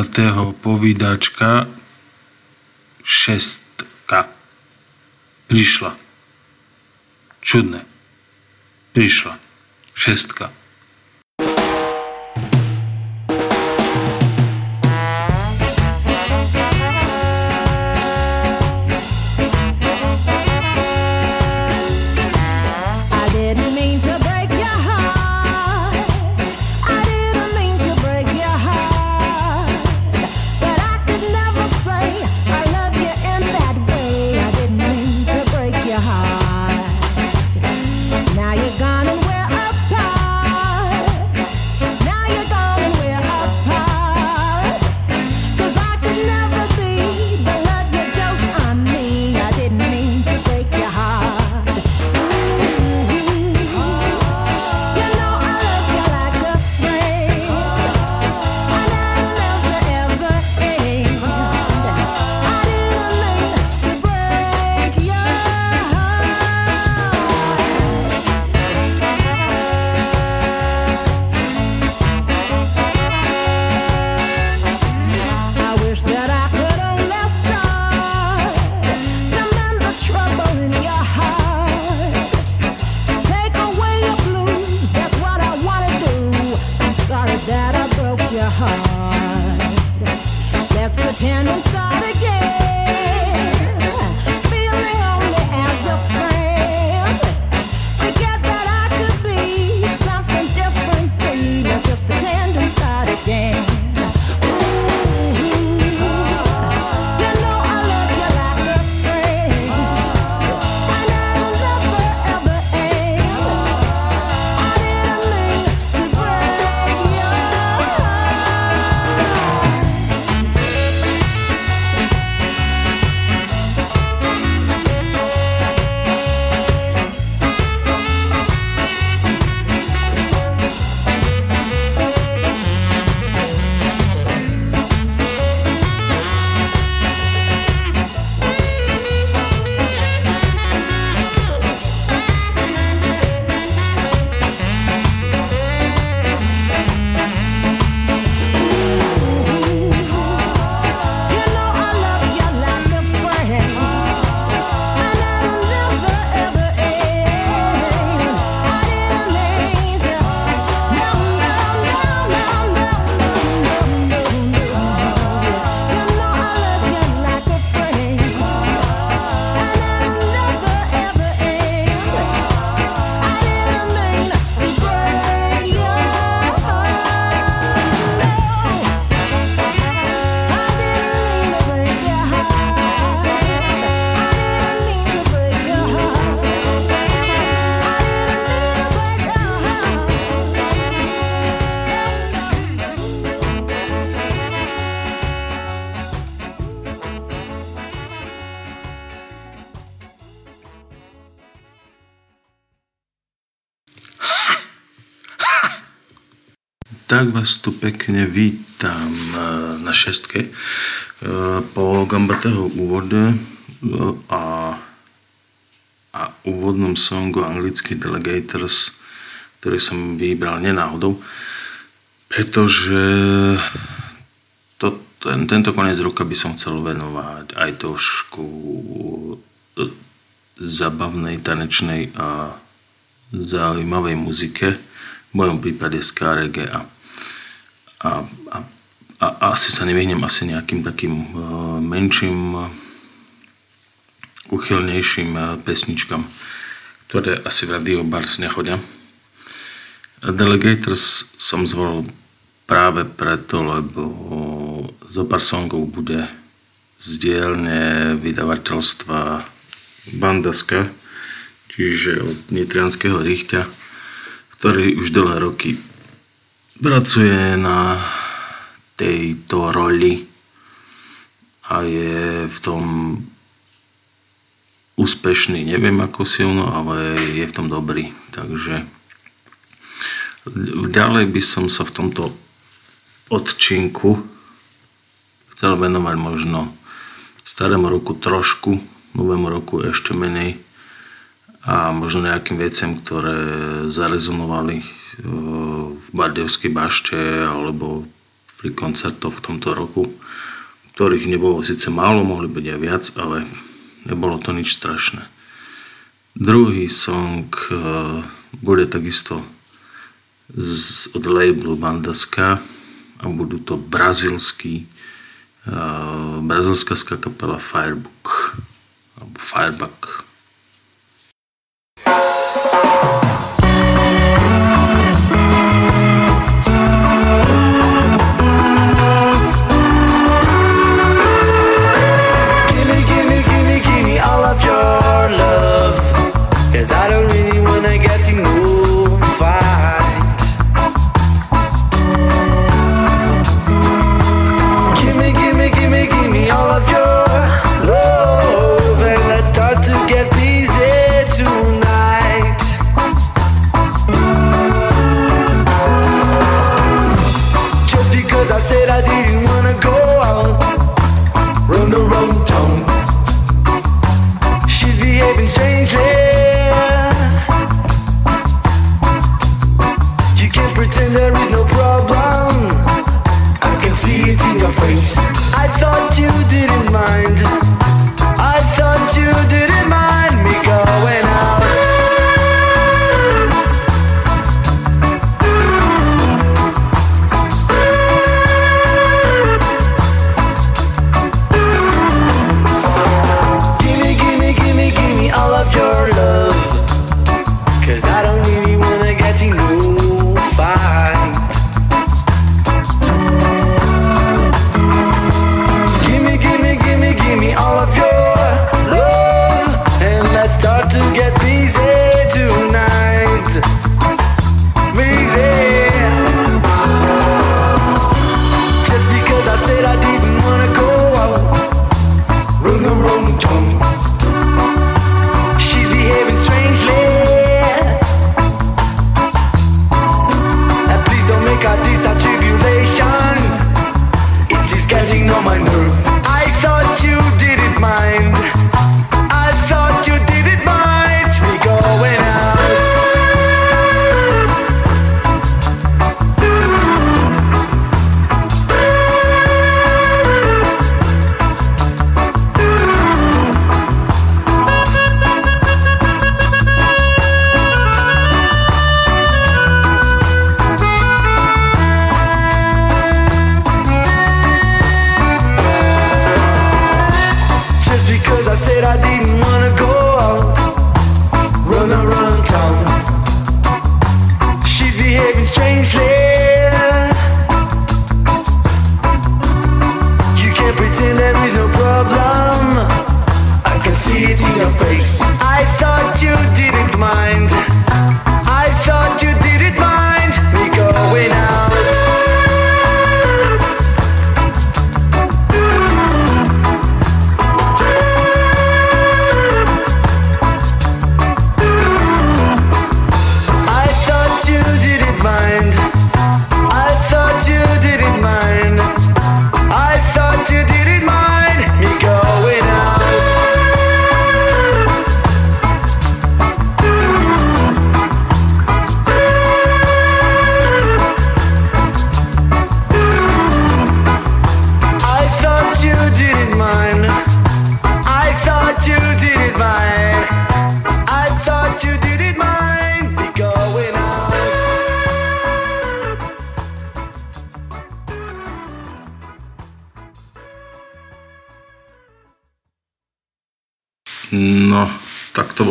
gambatého povídačka šestka. Prišla. Čudné. Prišla. Šestka. Tak vás tu pekne vítam e, na šestke e, po gambatého úvode e, a, a úvodnom songu anglický Delegators, ktorý som vybral nenáhodou, pretože to, ten, tento koniec roka by som chcel venovať aj trošku zabavnej, tanečnej a zaujímavej muzike, v mojom prípade ska reggae a a, a, a asi sa nevyhnem asi nejakým takým uh, menším, uh, uchylnejším uh, pesničkám, ktoré asi v Radio Bars nechodia. Delegators som zvolil práve preto, lebo zo pár songov bude z dielne vydavateľstva Bandaska, čiže od Nitrianského Richťa, ktorý už dlhé roky pracuje na tejto roli a je v tom úspešný, neviem ako silno, ale je v tom dobrý. Takže ďalej by som sa v tomto odčinku chcel venovať možno starému roku trošku, novému roku ešte menej a možno nejakým veciam, ktoré zarezonovali v Bardevskej bašte alebo pri koncertoch v tomto roku, ktorých nebolo síce málo, mohli byť aj viac, ale nebolo to nič strašné. Druhý song uh, bude takisto z, od labelu Bandaska a budú to brazilský uh, brazilská kapela Firebook alebo changeless.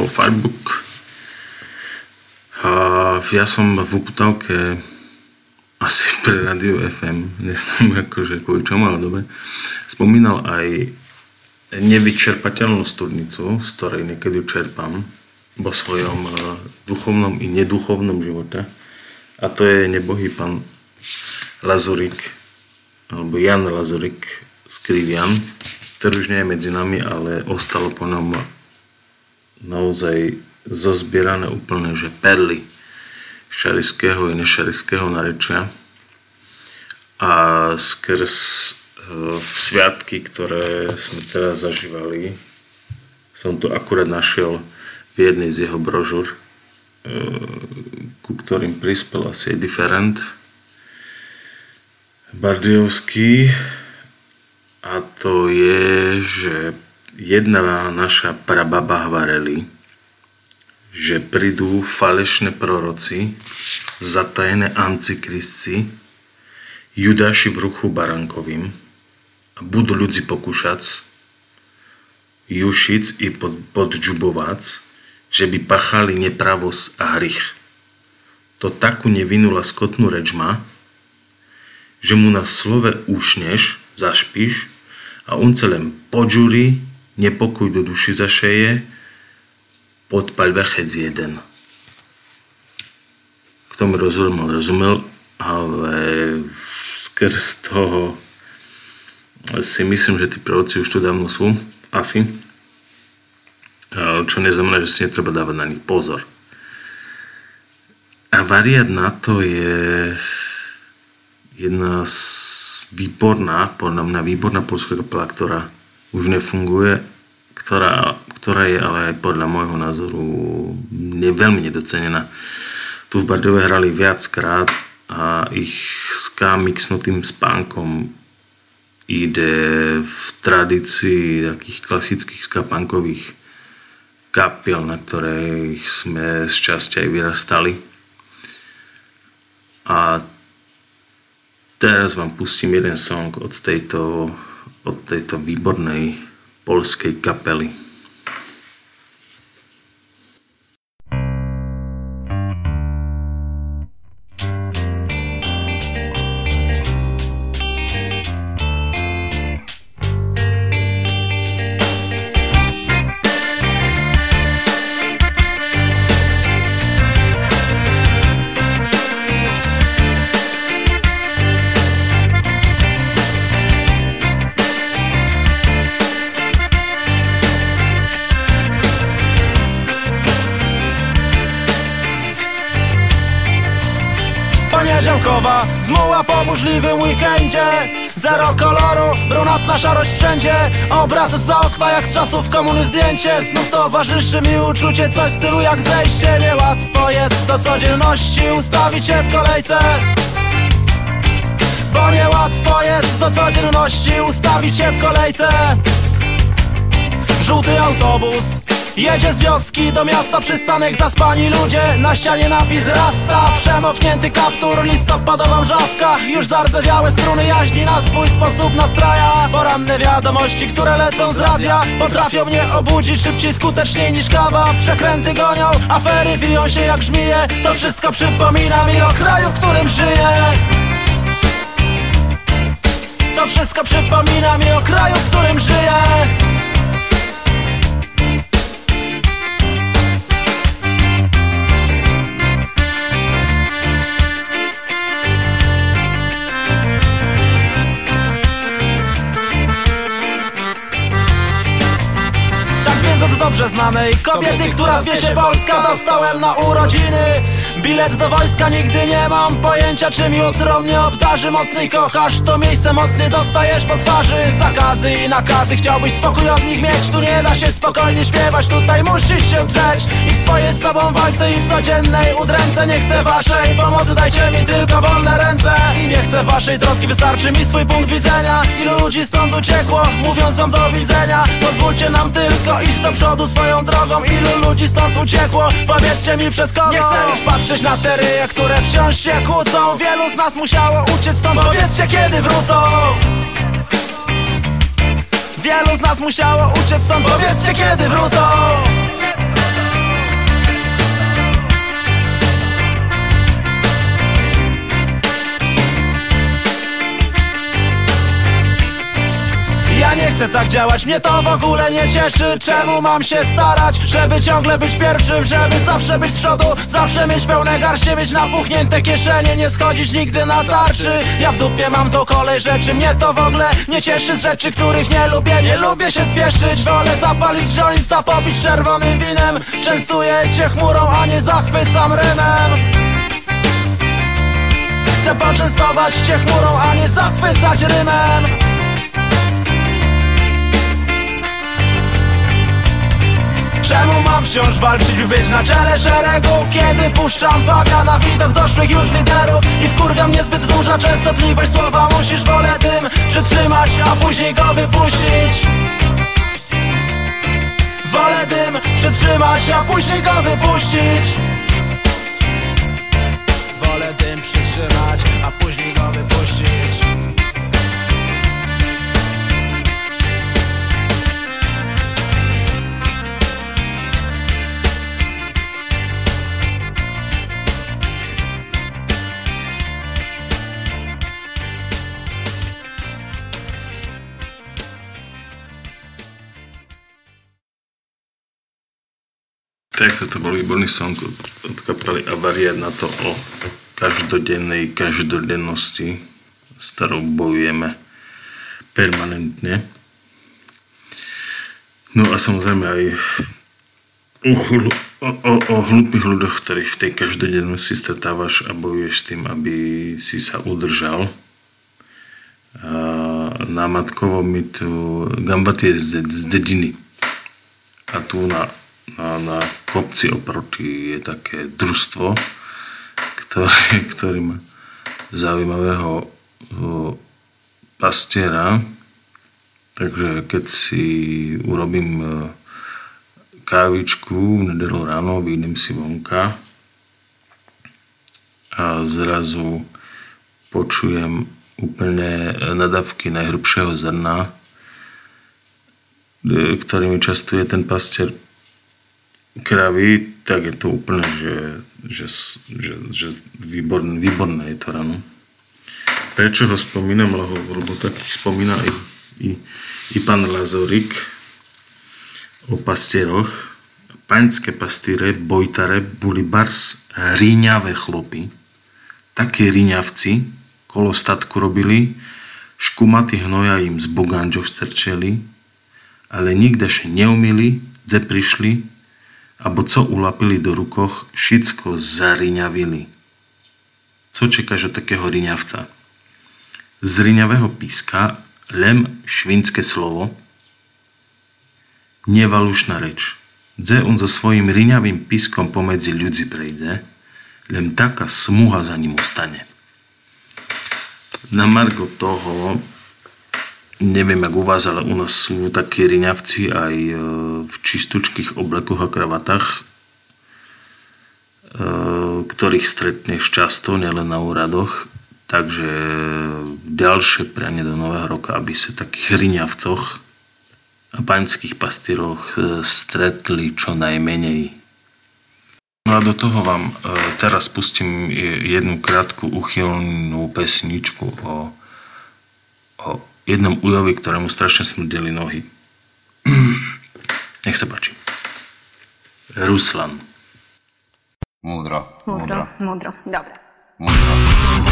Firebuck. ja som v uputavke asi pre Radio FM, neznám akože kvôli čomu, ale dobre, spomínal aj nevyčerpateľnú studnicu, z ktorej niekedy čerpám vo svojom e, duchovnom i neduchovnom živote. A to je nebohý pán Lazurik, alebo Jan Lazurik z Krivian, ktorý už nie je medzi nami, ale ostalo po nám naozaj zozbierané úplne, že perly šariského i nešariského narečia. A skrz e, sviatky, ktoré sme teraz zažívali, som to akurát našiel v jednej z jeho brožúr, e, ku ktorým prispel asi Different. Bardiovský a to je, že jedna naša prababa hvareli, že prídu falešné proroci, zatajené antikristci, judáši v ruchu barankovým a budú ľudí pokúšať, jušic i pod, podžubovac, že by pachali nepravosť a hrych. To takú nevinula skotnú reč má, že mu na slove ušneš, zašpíš a on celém podžúri, nepokoj do duši zašeje, podpaľ vechec jeden. Kto mi rozumel, rozumel, ale skrz toho si myslím, že tí proroci už tu dávno sú, asi. Čo neznamená, že si netreba dávať na nich pozor. A variať na to je jedna z výborná, podľa mňa výborná polská kapela, ktorá už nefunguje, ktorá, ktorá je ale aj podľa môjho názoru ne, veľmi nedocenená. Tu v Bardove hrali viackrát a ich ska mixnutým spánkom ide v tradícii takých klasických skapankových kapiel, na ktorých sme z časti aj vyrastali. A Teraz vám pustím jeden song od tejto, od tejto výbornej polskej kapely. Burzliwym weekendzie. Zero koloru, brunatna szarość wszędzie. Obraz z okna jak z czasów komuny zdjęcie. Znów towarzyszy mi uczucie coś w stylu jak zejście. Niełatwo jest do codzienności ustawić się w kolejce. Bo niełatwo jest do codzienności ustawić się w kolejce. Żółty autobus Jedzie z wioski do miasta przystanek Zaspani ludzie, na ścianie napis rasta. Przemoknięty kaptur, listopadowa mrzawka Już zardzewiałe struny jaźni na swój sposób nastraja. Poranne wiadomości, które lecą z radia Potrafią mnie obudzić szybciej, skuteczniej niż kawa. Przekręty gonią, afery wiją się jak żmije. To wszystko przypomina mi o kraju, w którym żyję. To wszystko przypomina mi o kraju, w którym żyję dobrze znanej kobiety, która zwie się Polska Dostałem na urodziny bilet do wojska Nigdy nie mam pojęcia czym jutro mnie obdarzy Mocniej kochasz, to miejsce mocniej dostajesz po twarzy. Zakazy i nakazy, chciałbyś spokój od nich mieć. Tu nie da się spokojnie śpiewać, tutaj musisz się drzeć. I w swojej z sobą walce i w codziennej udręce Nie chcę waszej pomocy, dajcie mi tylko wolne ręce. I nie chcę waszej troski, wystarczy mi swój punkt widzenia. Ilu ludzi stąd uciekło, mówiąc wam do widzenia. Pozwólcie nam tylko iść do przodu swoją drogą. Ilu ludzi stąd uciekło, powiedzcie mi przez kogo. Nie chcę już patrzeć na te ryje, które wciąż się kłócą. Wielu z nas musiało uciec stąd, powiedzcie kiedy wrócą. Wielu z nas musiało uciec stąd, powiedzcie kiedy wrócą nie chcę tak działać, mnie to w ogóle nie cieszy. Czemu mam się starać, żeby ciągle być pierwszym Żeby zawsze być z przodu, zawsze mieć pełne garście Mieć napuchnięte kieszenie, nie schodzić nigdy na tarczy. Ja w dupie mam tą kolej rzeczy, mnie to w ogóle nie cieszy Z rzeczy, których nie lubię, nie lubię się spieszyć Wolę zapalić joint, a popić czerwonym winem. Częstuję cię chmurą, a nie zachwycam rymem Chcę poczęstować cię chmurą, a nie zachwycać rymem Czemu mam wciąż walczyć, by być na czele szeregu? Kiedy puszczam pawia na widok doszłych już liderów I wkurwia mnie zbyt duża częstotliwość słowa Musisz wolę dym przytrzymać, a później go wypuścić. Wolę dym przytrzymać, a później go wypuścić. Wolę dym przytrzymać, a później go Tak, toto bol výborný song od, od kapely Avaria na to o každodennej každodennosti, s ktorou bojujeme permanentne. No a samozrejme aj o, o, o, o hlupých ľuďoch, ktorých v tej každodennosti stretávaš a bojuješ s tým, aby si sa udržal. A na Matkovom mi tu Gambat je z, z dediny. A tu na, na, na kopci oproti je také družstvo, ktoré, ktorý má zaujímavého pastiera. Takže keď si urobím kávičku v nedelu ráno, vyjdem si vonka a zrazu počujem úplne nadavky najhrubšieho zrna, e, ktorými častuje ten pastier kravy, tak je to úplne, že, že, že, že výborné, výborné je to ráno. Prečo ho spomínam, lebo, lebo takých spomína i, i, i pán Lazorik o pastieroch. Paňské pastíre, bojtare, boli bars ríňavé chlopy. Také ríňavci kolo statku robili, škumaty hnoja im z boganžov strčeli, ale nikde še neumili, dze prišli, abo co ulapili do rukoch, všetko zariňavili. Co čekáš od takého riňavca? Z riňavého píska lem švinské slovo, nevalušná reč. Dze on so svojím riňavým pískom pomedzi ľudzi prejde, len taká smuha za ním ostane. Na margo toho, neviem jak u vás, ale u nás sú takí riňavci aj e, v čistučkých oblekoch a kravatách, e, ktorých stretneš často, nielen na úradoch. Takže ďalšie prianie do nového roka, aby sa takých riňavcoch a paňských pastíroch e, stretli čo najmenej. No a do toho vám teraz pustím jednu krátku uchylnú pesničku o, o jednom ujovi, ktorému strašne smrdeli nohy. Nech sa páči. Ruslan. Múdro, Múdro, múdro, dobre. múdro.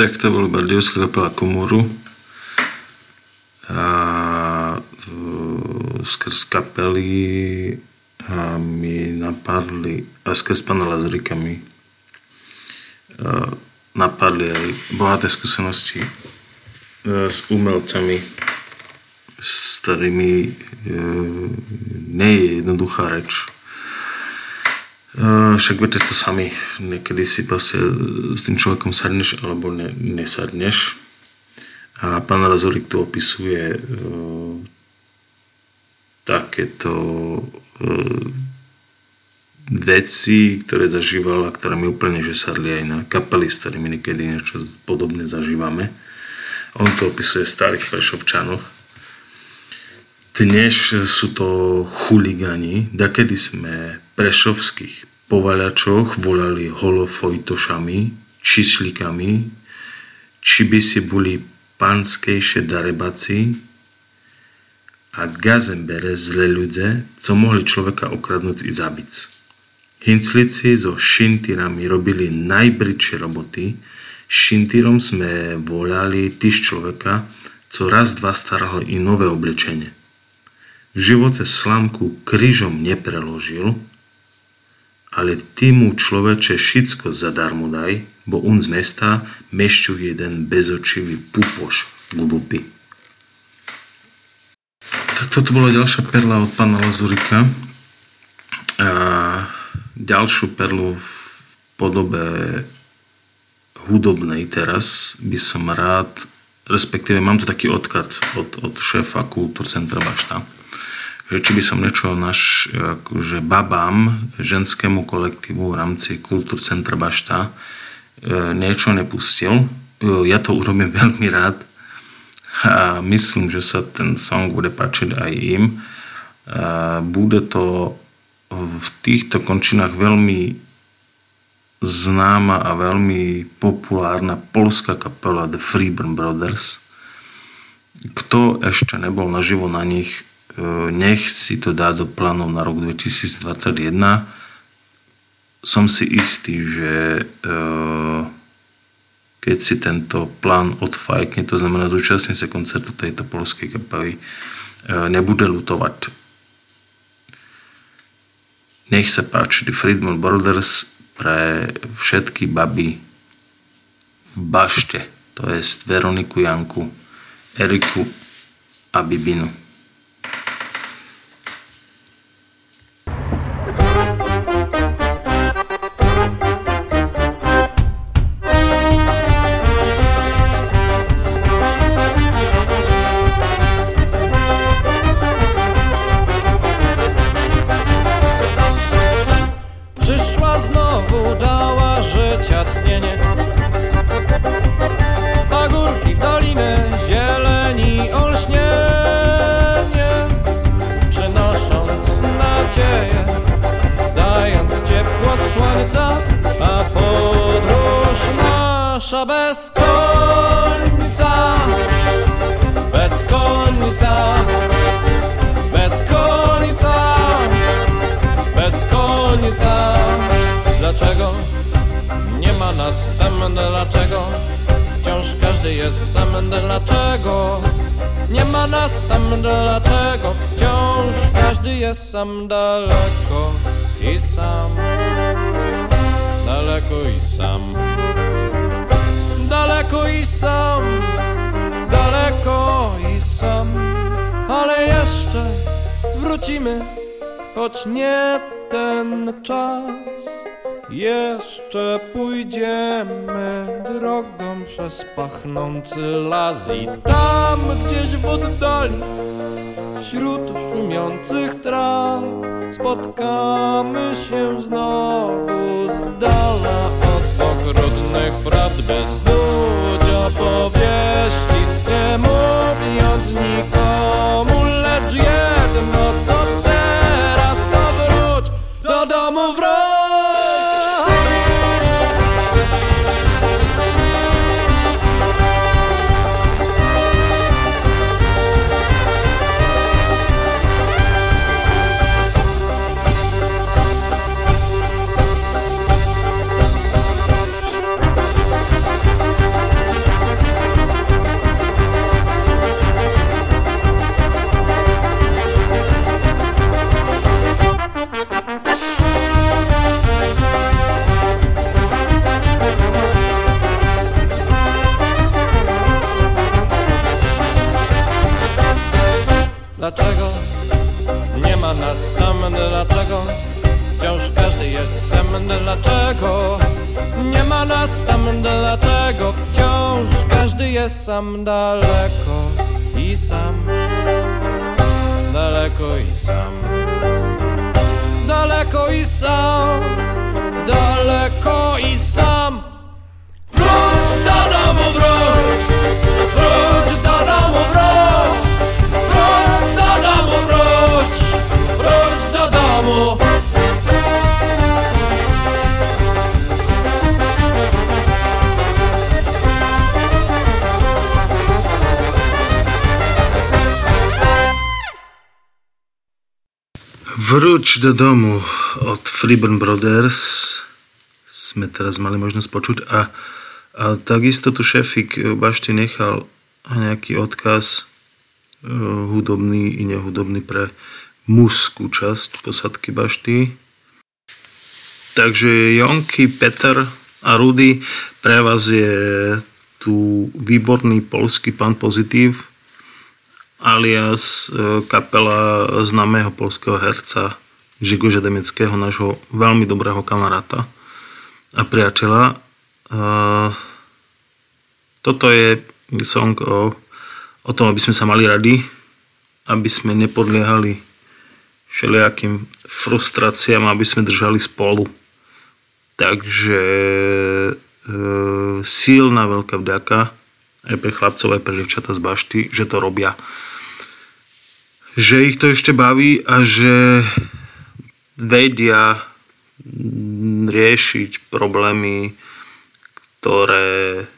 Tak to bol Bardiovská kapela Komoru. A skrz kapely a mi napadli, a skrz pána Lazarika mi napadli aj bohaté skúsenosti e, s umelcami, s ktorými e, nie je jednoduchá reč. Uh, však viete to sami, niekedy si proste s tým človekom sadneš alebo ne, nesadneš. A pán Razorik tu opisuje uh, takéto uh, veci, ktoré zažíval a ktoré mi úplne že sadli aj na kapely, s ktorými niekedy niečo podobné zažívame. On to opisuje v starých Prešovčanoch. Dnes sú to chuligani, dakedy sme prešovských povaľačoch volali holofojtošami, číslikami, či by si boli panskejšie darebaci a gazembere zlé ľudze, co mohli človeka okradnúť i zabiť. Hinclici so šintírami robili najbridšie roboty, šintírom sme volali tyž človeka, co raz dva staralo i nové oblečenie. V živote slamku krížom nepreložil, ale ty mu človeče všetko zadarmo daj, bo on z mesta mešťuch jeden bezočivý pupoš glupy. Tak toto bola ďalšia perla od pána Lazurika. A ďalšiu perlu v podobe hudobnej teraz by som rád, respektíve mám tu taký odkaz od, od šéfa Kultúrcentra Bašta, že či by som niečo naš, akože babám, ženskému kolektívu v rámci Kultúrcentra Bašta e, niečo nepustil. E, ja to urobím veľmi rád a myslím, že sa ten song bude páčiť aj im. E, bude to v týchto končinách veľmi známa a veľmi populárna polská kapela The Freeburn Brothers. Kto ešte nebol naživo na nich, nech si to dá do plánov na rok 2021. Som si istý, že e, keď si tento plán odfajkne, to znamená zúčastní sa koncertu tejto polskej kapely, e, nebude lutovať. Nech sa páči The Friedman Brothers pre všetky baby v bašte, to je Veroniku Janku, Eriku a Bibinu. Sam. Daleko i sam Daleko i sam. Ale jeszcze wrócimy Choć nie ten czas. Jeszcze pójdziemy drogą przez pachnący las I tam gdzieś w oddali Wśród szumiących traw spotkamy się znowu z dala okrutnych prawd bez ludzi opowieści, nie mówiąc nikomu, lecz jedno co dlaczego Wciąż każdy jest sam, dlaczego Nie ma nas tam, dlatego Wciąż każdy jest sam. Daleko i sam. Daleko i sam. Daleko i sam, daleko i sam. Wróć do domu, wróć, wróć do domu, wróć domu. Vruč do domu od Freeburn Brothers sme teraz mali možnosť počuť a, a takisto tu šefik Bašty nechal nejaký odkaz e, hudobný i nehudobný pre mužskú časť posadky Bašty. Takže Jonky, Peter a Rudy, pre vás je tu výborný polský pán pozitív, alias e, kapela známeho polského herca Žigoža Demeckého, nášho veľmi dobrého kamaráta a priateľa. E, toto je song o, o tom, aby sme sa mali radi, aby sme nepodliehali všelijakým frustráciám, aby sme držali spolu. Takže e, silná veľká vďaka aj pre chlapcov, aj pre devčata z bašty, že to robia že ich to ešte baví a že vedia riešiť problémy, ktoré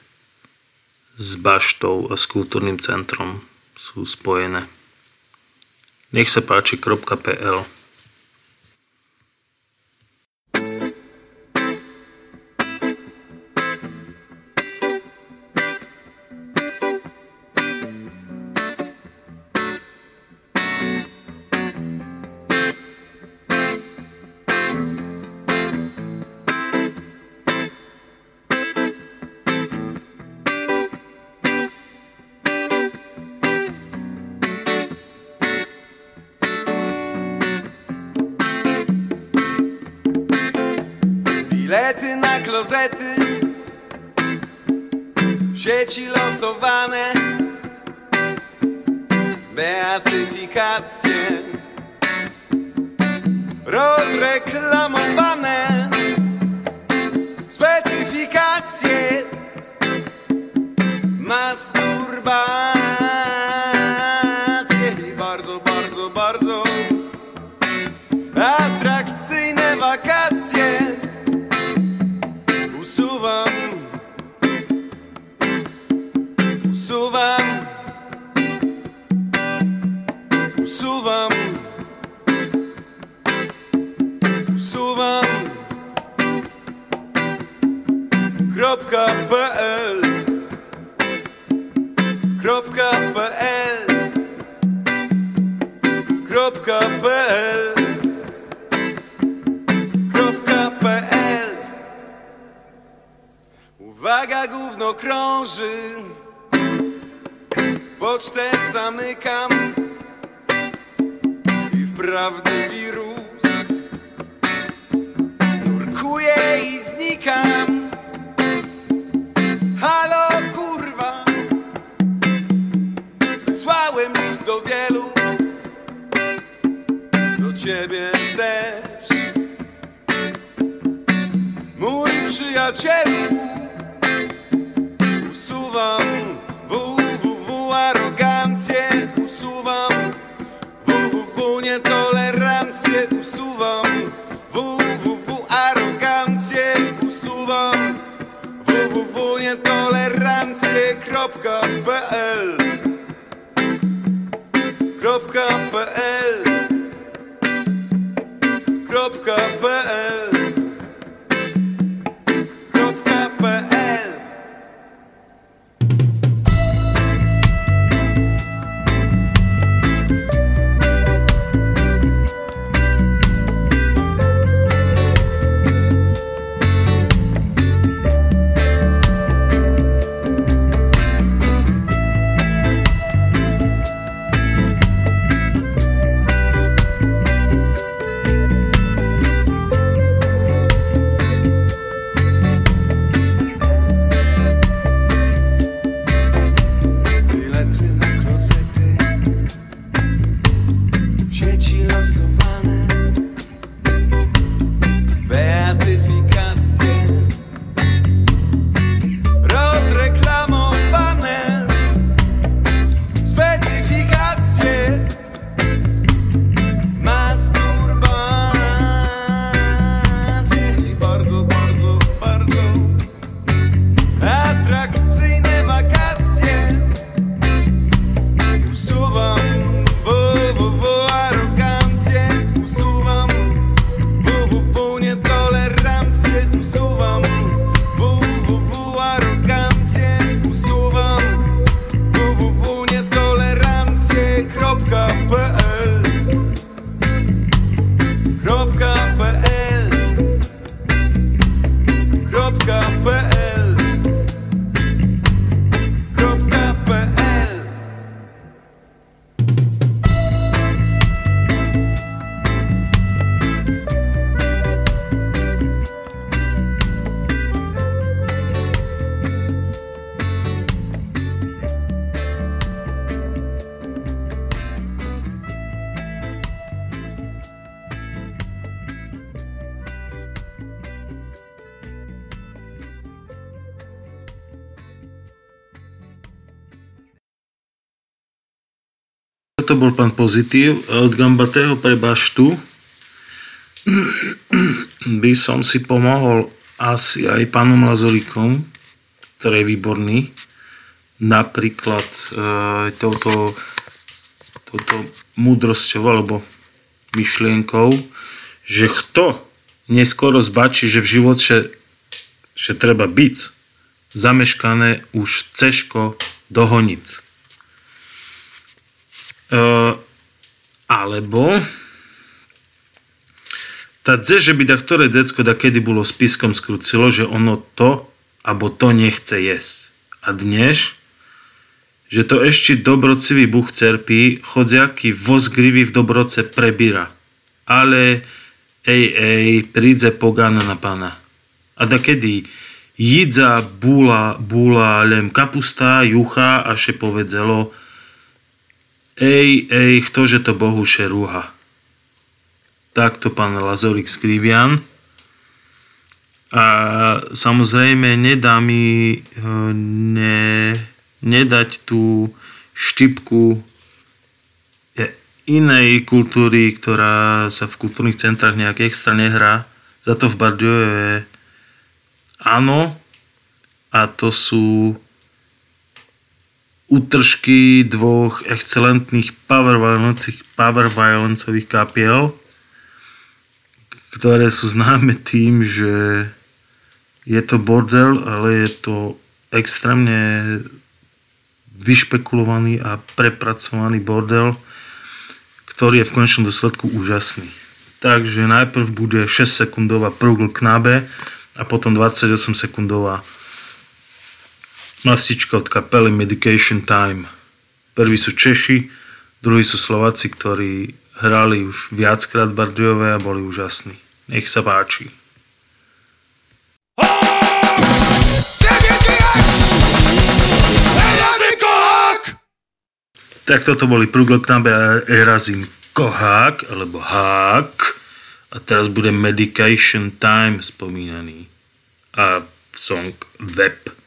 s baštou a s kultúrnym centrom sú spojené. Nech sa páči www.pl To bol pán Pozitív. Od Gambatého pre Baštu by som si pomohol asi aj pánom Lazorikom, ktorý je výborný. Napríklad e, touto, touto múdrosťou alebo myšlienkou, že kto neskoro zbačí, že v živote že treba byť zameškané už ceško do honic. Alebo dze, že by da ktoré decko da kedy bolo spiskom skrucilo, že ono to alebo to nechce jesť. A dnes, že to ešte dobrocivý buch cerpí, chodziaky vozgrivý v dobroce prebíra. Ale ej, ej, prídze pogána na pána. A da kedy jidza, búla, búla, lem kapusta, jucha a še povedzelo, ej, ej, ktože to Bohu še rúha. Takto pán Lazorik Skrivian. A samozrejme nedá mi eh, ne, nedať tú štipku inej kultúry, ktorá sa v kultúrnych centrách nejak extra nehrá. Za to v Bardiove áno. A to sú útržky dvoch excelentných power, power violencových kapiel, ktoré sú známe tým, že je to bordel, ale je to extrémne vyšpekulovaný a prepracovaný bordel, ktorý je v konečnom dôsledku úžasný. Takže najprv bude 6 sekundová prúgl knabe a potom 28 sekundová mastička od kapely Medication Time. Prví sú Češi, druhí sú Slováci, ktorí hrali už viackrát Bardiové a boli úžasní. Nech sa páči. Tak toto boli Prugloknabe a Erazim Kohák, alebo Hák. A teraz bude Medication Time spomínaný. A song Web.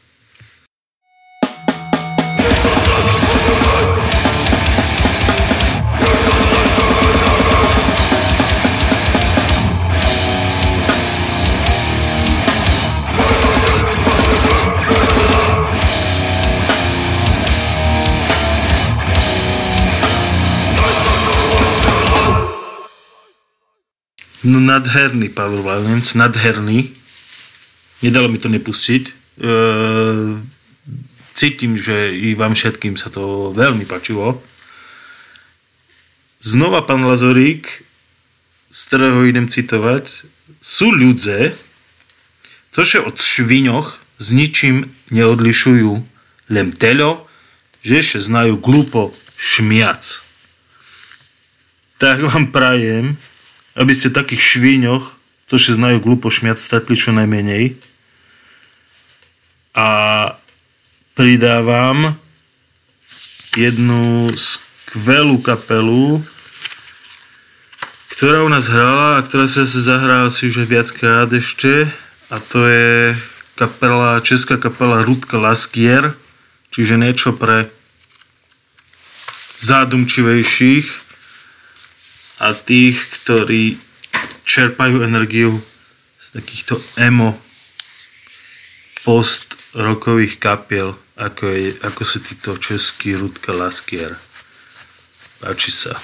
No nadherný Pavel Valenc, nadherný. Nedalo mi to nepustiť. E, cítim, že i vám všetkým sa to veľmi páčilo. Znova pán Lazorík, z ktorého idem citovať, sú ľudze, cože od šviňoch s ničím neodlišujú, len telo, že ešte znajú glupo šmiac. Tak vám prajem, aby ste takých švíňoch, to si znajú glupo šmiať, stretli čo najmenej. A pridávam jednu skvelú kapelu, ktorá u nás hrala a ktorá sa zahrá si už viackrát ešte a to je kapela, česká kapela Rudka Laskier, čiže niečo pre zádumčivejších a tých, ktorí čerpajú energiu z takýchto emo post-rokových kapiel, ako, je, ako sú títo český Rudka Laskier. Páči sa.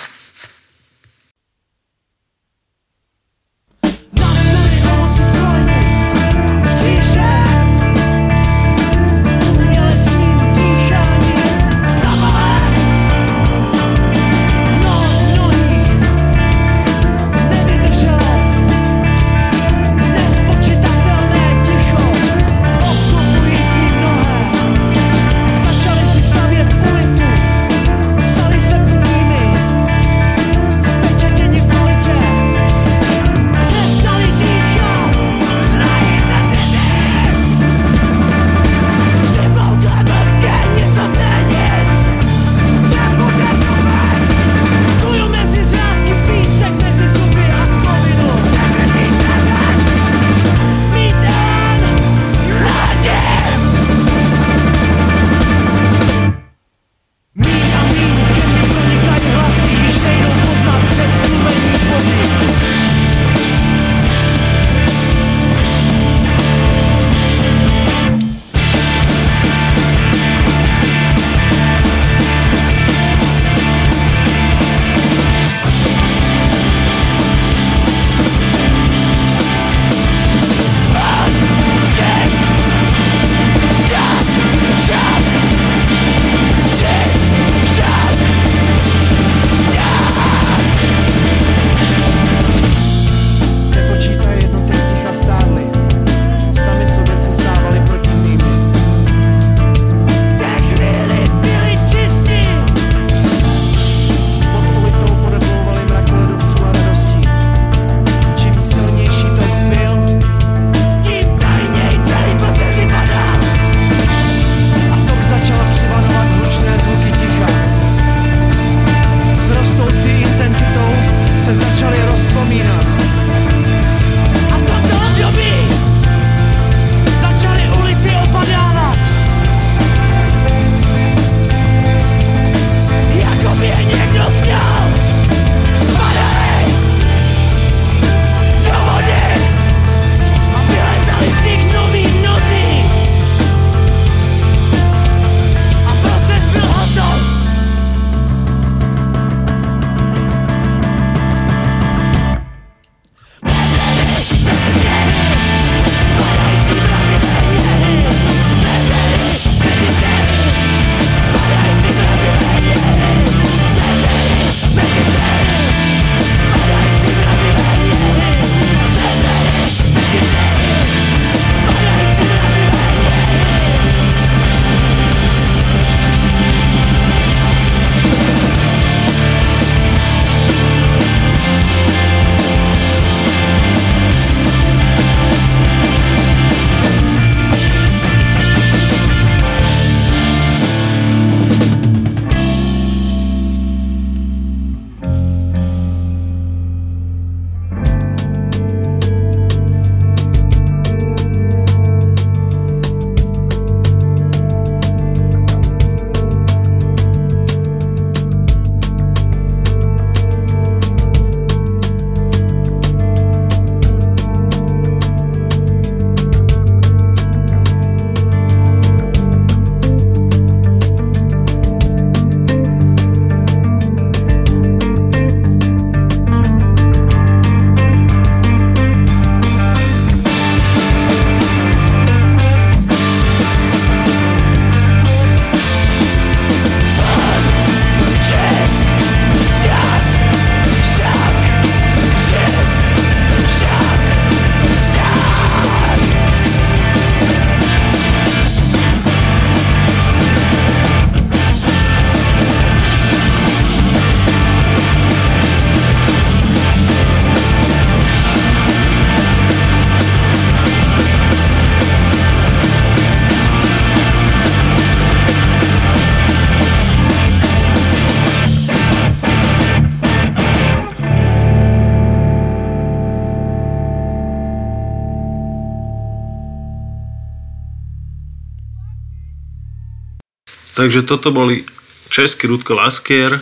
Takže toto boli český Rudko Laskier,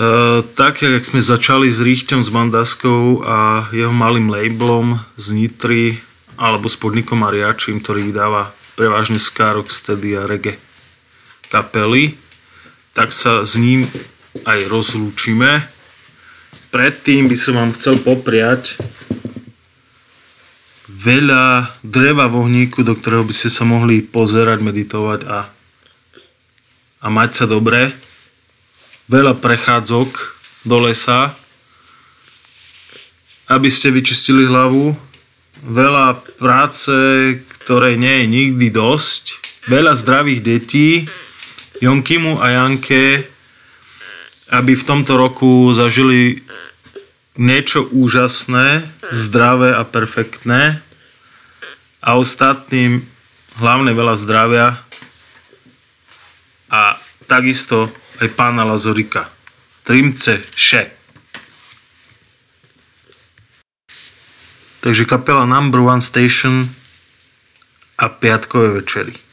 Uh, tak, jak sme začali s Ríchťom, s Mandaskou a jeho malým labelom z Nitry alebo s podnikom Mariačím, ktorý vydáva prevažne skárok, steady a reggae kapely, tak sa s ním aj rozlúčime. Predtým by som vám chcel popriať veľa dreva v ohníku, do ktorého by ste sa mohli pozerať, meditovať a a mať sa dobre. Veľa prechádzok do lesa, aby ste vyčistili hlavu. Veľa práce, ktorej nie je nikdy dosť. Veľa zdravých detí. Jonkimu a Janke, aby v tomto roku zažili niečo úžasné, zdravé a perfektné a ostatným hlavne veľa zdravia takisto aj pána Lazorika. Trimce vše. Takže kapela Number One Station a piatkové večery.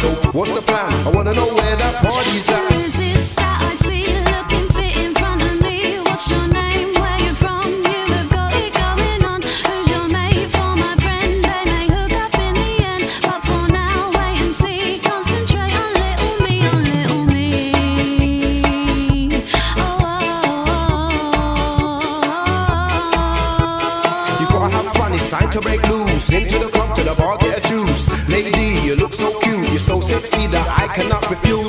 So what's the plan? I wanna know where that party's at. I cannot refuse.